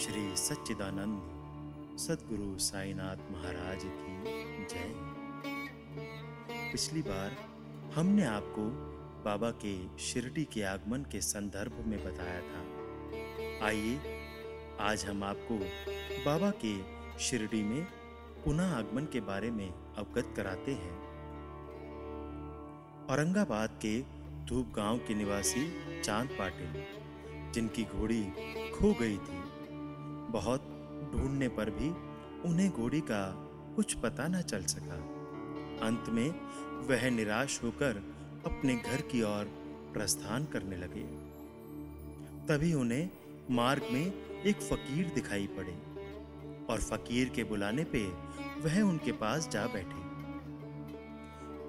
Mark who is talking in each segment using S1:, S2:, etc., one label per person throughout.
S1: श्री सच्चिदानंद सदगुरु साईनाथ महाराज की जय। पिछली बार हमने आपको बाबा के शिरडी के आगमन के संदर्भ में बताया था। आइए, आज हम आपको बाबा के शिरडी में पुनः आगमन के बारे में अवगत कराते हैं। औरंगाबाद के धूप गाँव के निवासी चाँद पाटिल, जिनकी घोड़ी खो गई थी बहुत ढूँढने पर भी उन्हें घोड़ी का कुछ पता न चल सका। अंत में वह निराश होकर अपने घर की ओर प्रस्थान करने लगे। तभी उन्हें मार्ग में एक फकीर दिखाई पड़े और फकीर के बुलाने पे वह उनके पास जा बैठे।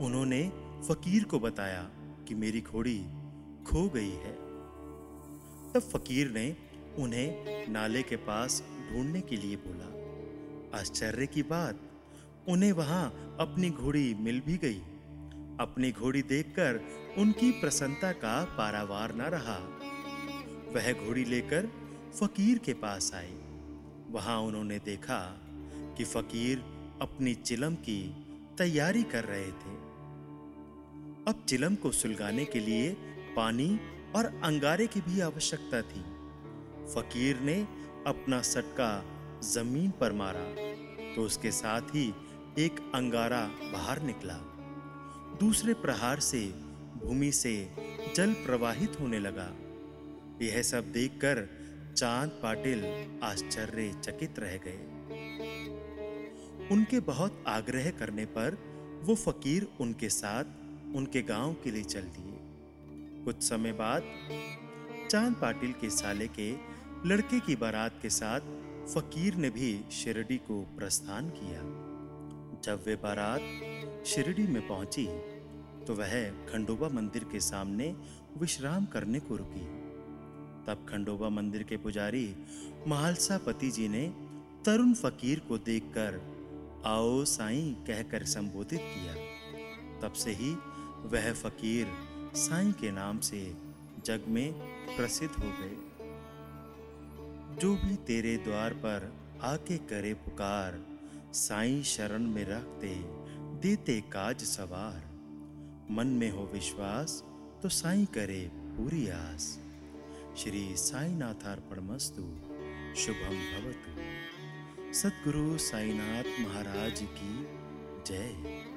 S1: उन्होंने फकीर को बताया कि मेरी घोड़ी खो गई है। तब फकीर ने उन्हें नाले के पास ढूँढने के लिए बोला। आश्चर्य की बात, उन्हें वहाँ अपनी घोड़ी मिल भी गई। अपनी घोड़ी देखकर उनकी प्रसन्नता का पारावार न रहा। वह घोड़ी लेकर फकीर के पास आए वहाँ उन्होंने देखा कि फकीर अपनी चिलम की तैयारी कर रहे थे। अब चिलम को सुलगाने के लिए पानी और अंगारे की भी आवश्यकता थी। फकीर ने अपना सटका ज़मीन पर मारा तो उसके साथ ही एक अंगारा बाहर निकला। दूसरे प्रहार से भूमि से जल प्रवाहित होने लगा। यह सब देखकर चाँद पाटिल आश्चर्यचकित रह गए। उनके बहुत आग्रह करने पर वो फकीर उनके साथ उनके गाँव के लिए चल दिए। कुछ समय बाद चाँद पाटिल के साले के लड़के की बारात के साथ फकीर ने भी शिरडी को प्रस्थान किया। जब वे बारात शिरडी में पहुँची तो वह खंडोबा मंदिर के सामने विश्राम करने को रुकी। तब खंडोबा मंदिर के पुजारी महालसा पति जी ने तरुण फकीर को देखकर, आओ साईं, कहकर संबोधित किया। तब से ही वह फकीर साईं के नाम से जग में प्रसिद्ध हो गए। जो भी तेरे द्वार पर आके करे पुकार, साईं शरण में रखते, देते काज सवार। मन में हो विश्वास तो साई करे पूरी आस। श्री साईनाथार्पणमस्तु शुभम भवतु। सद्गुरु साईनाथ महाराज की जय।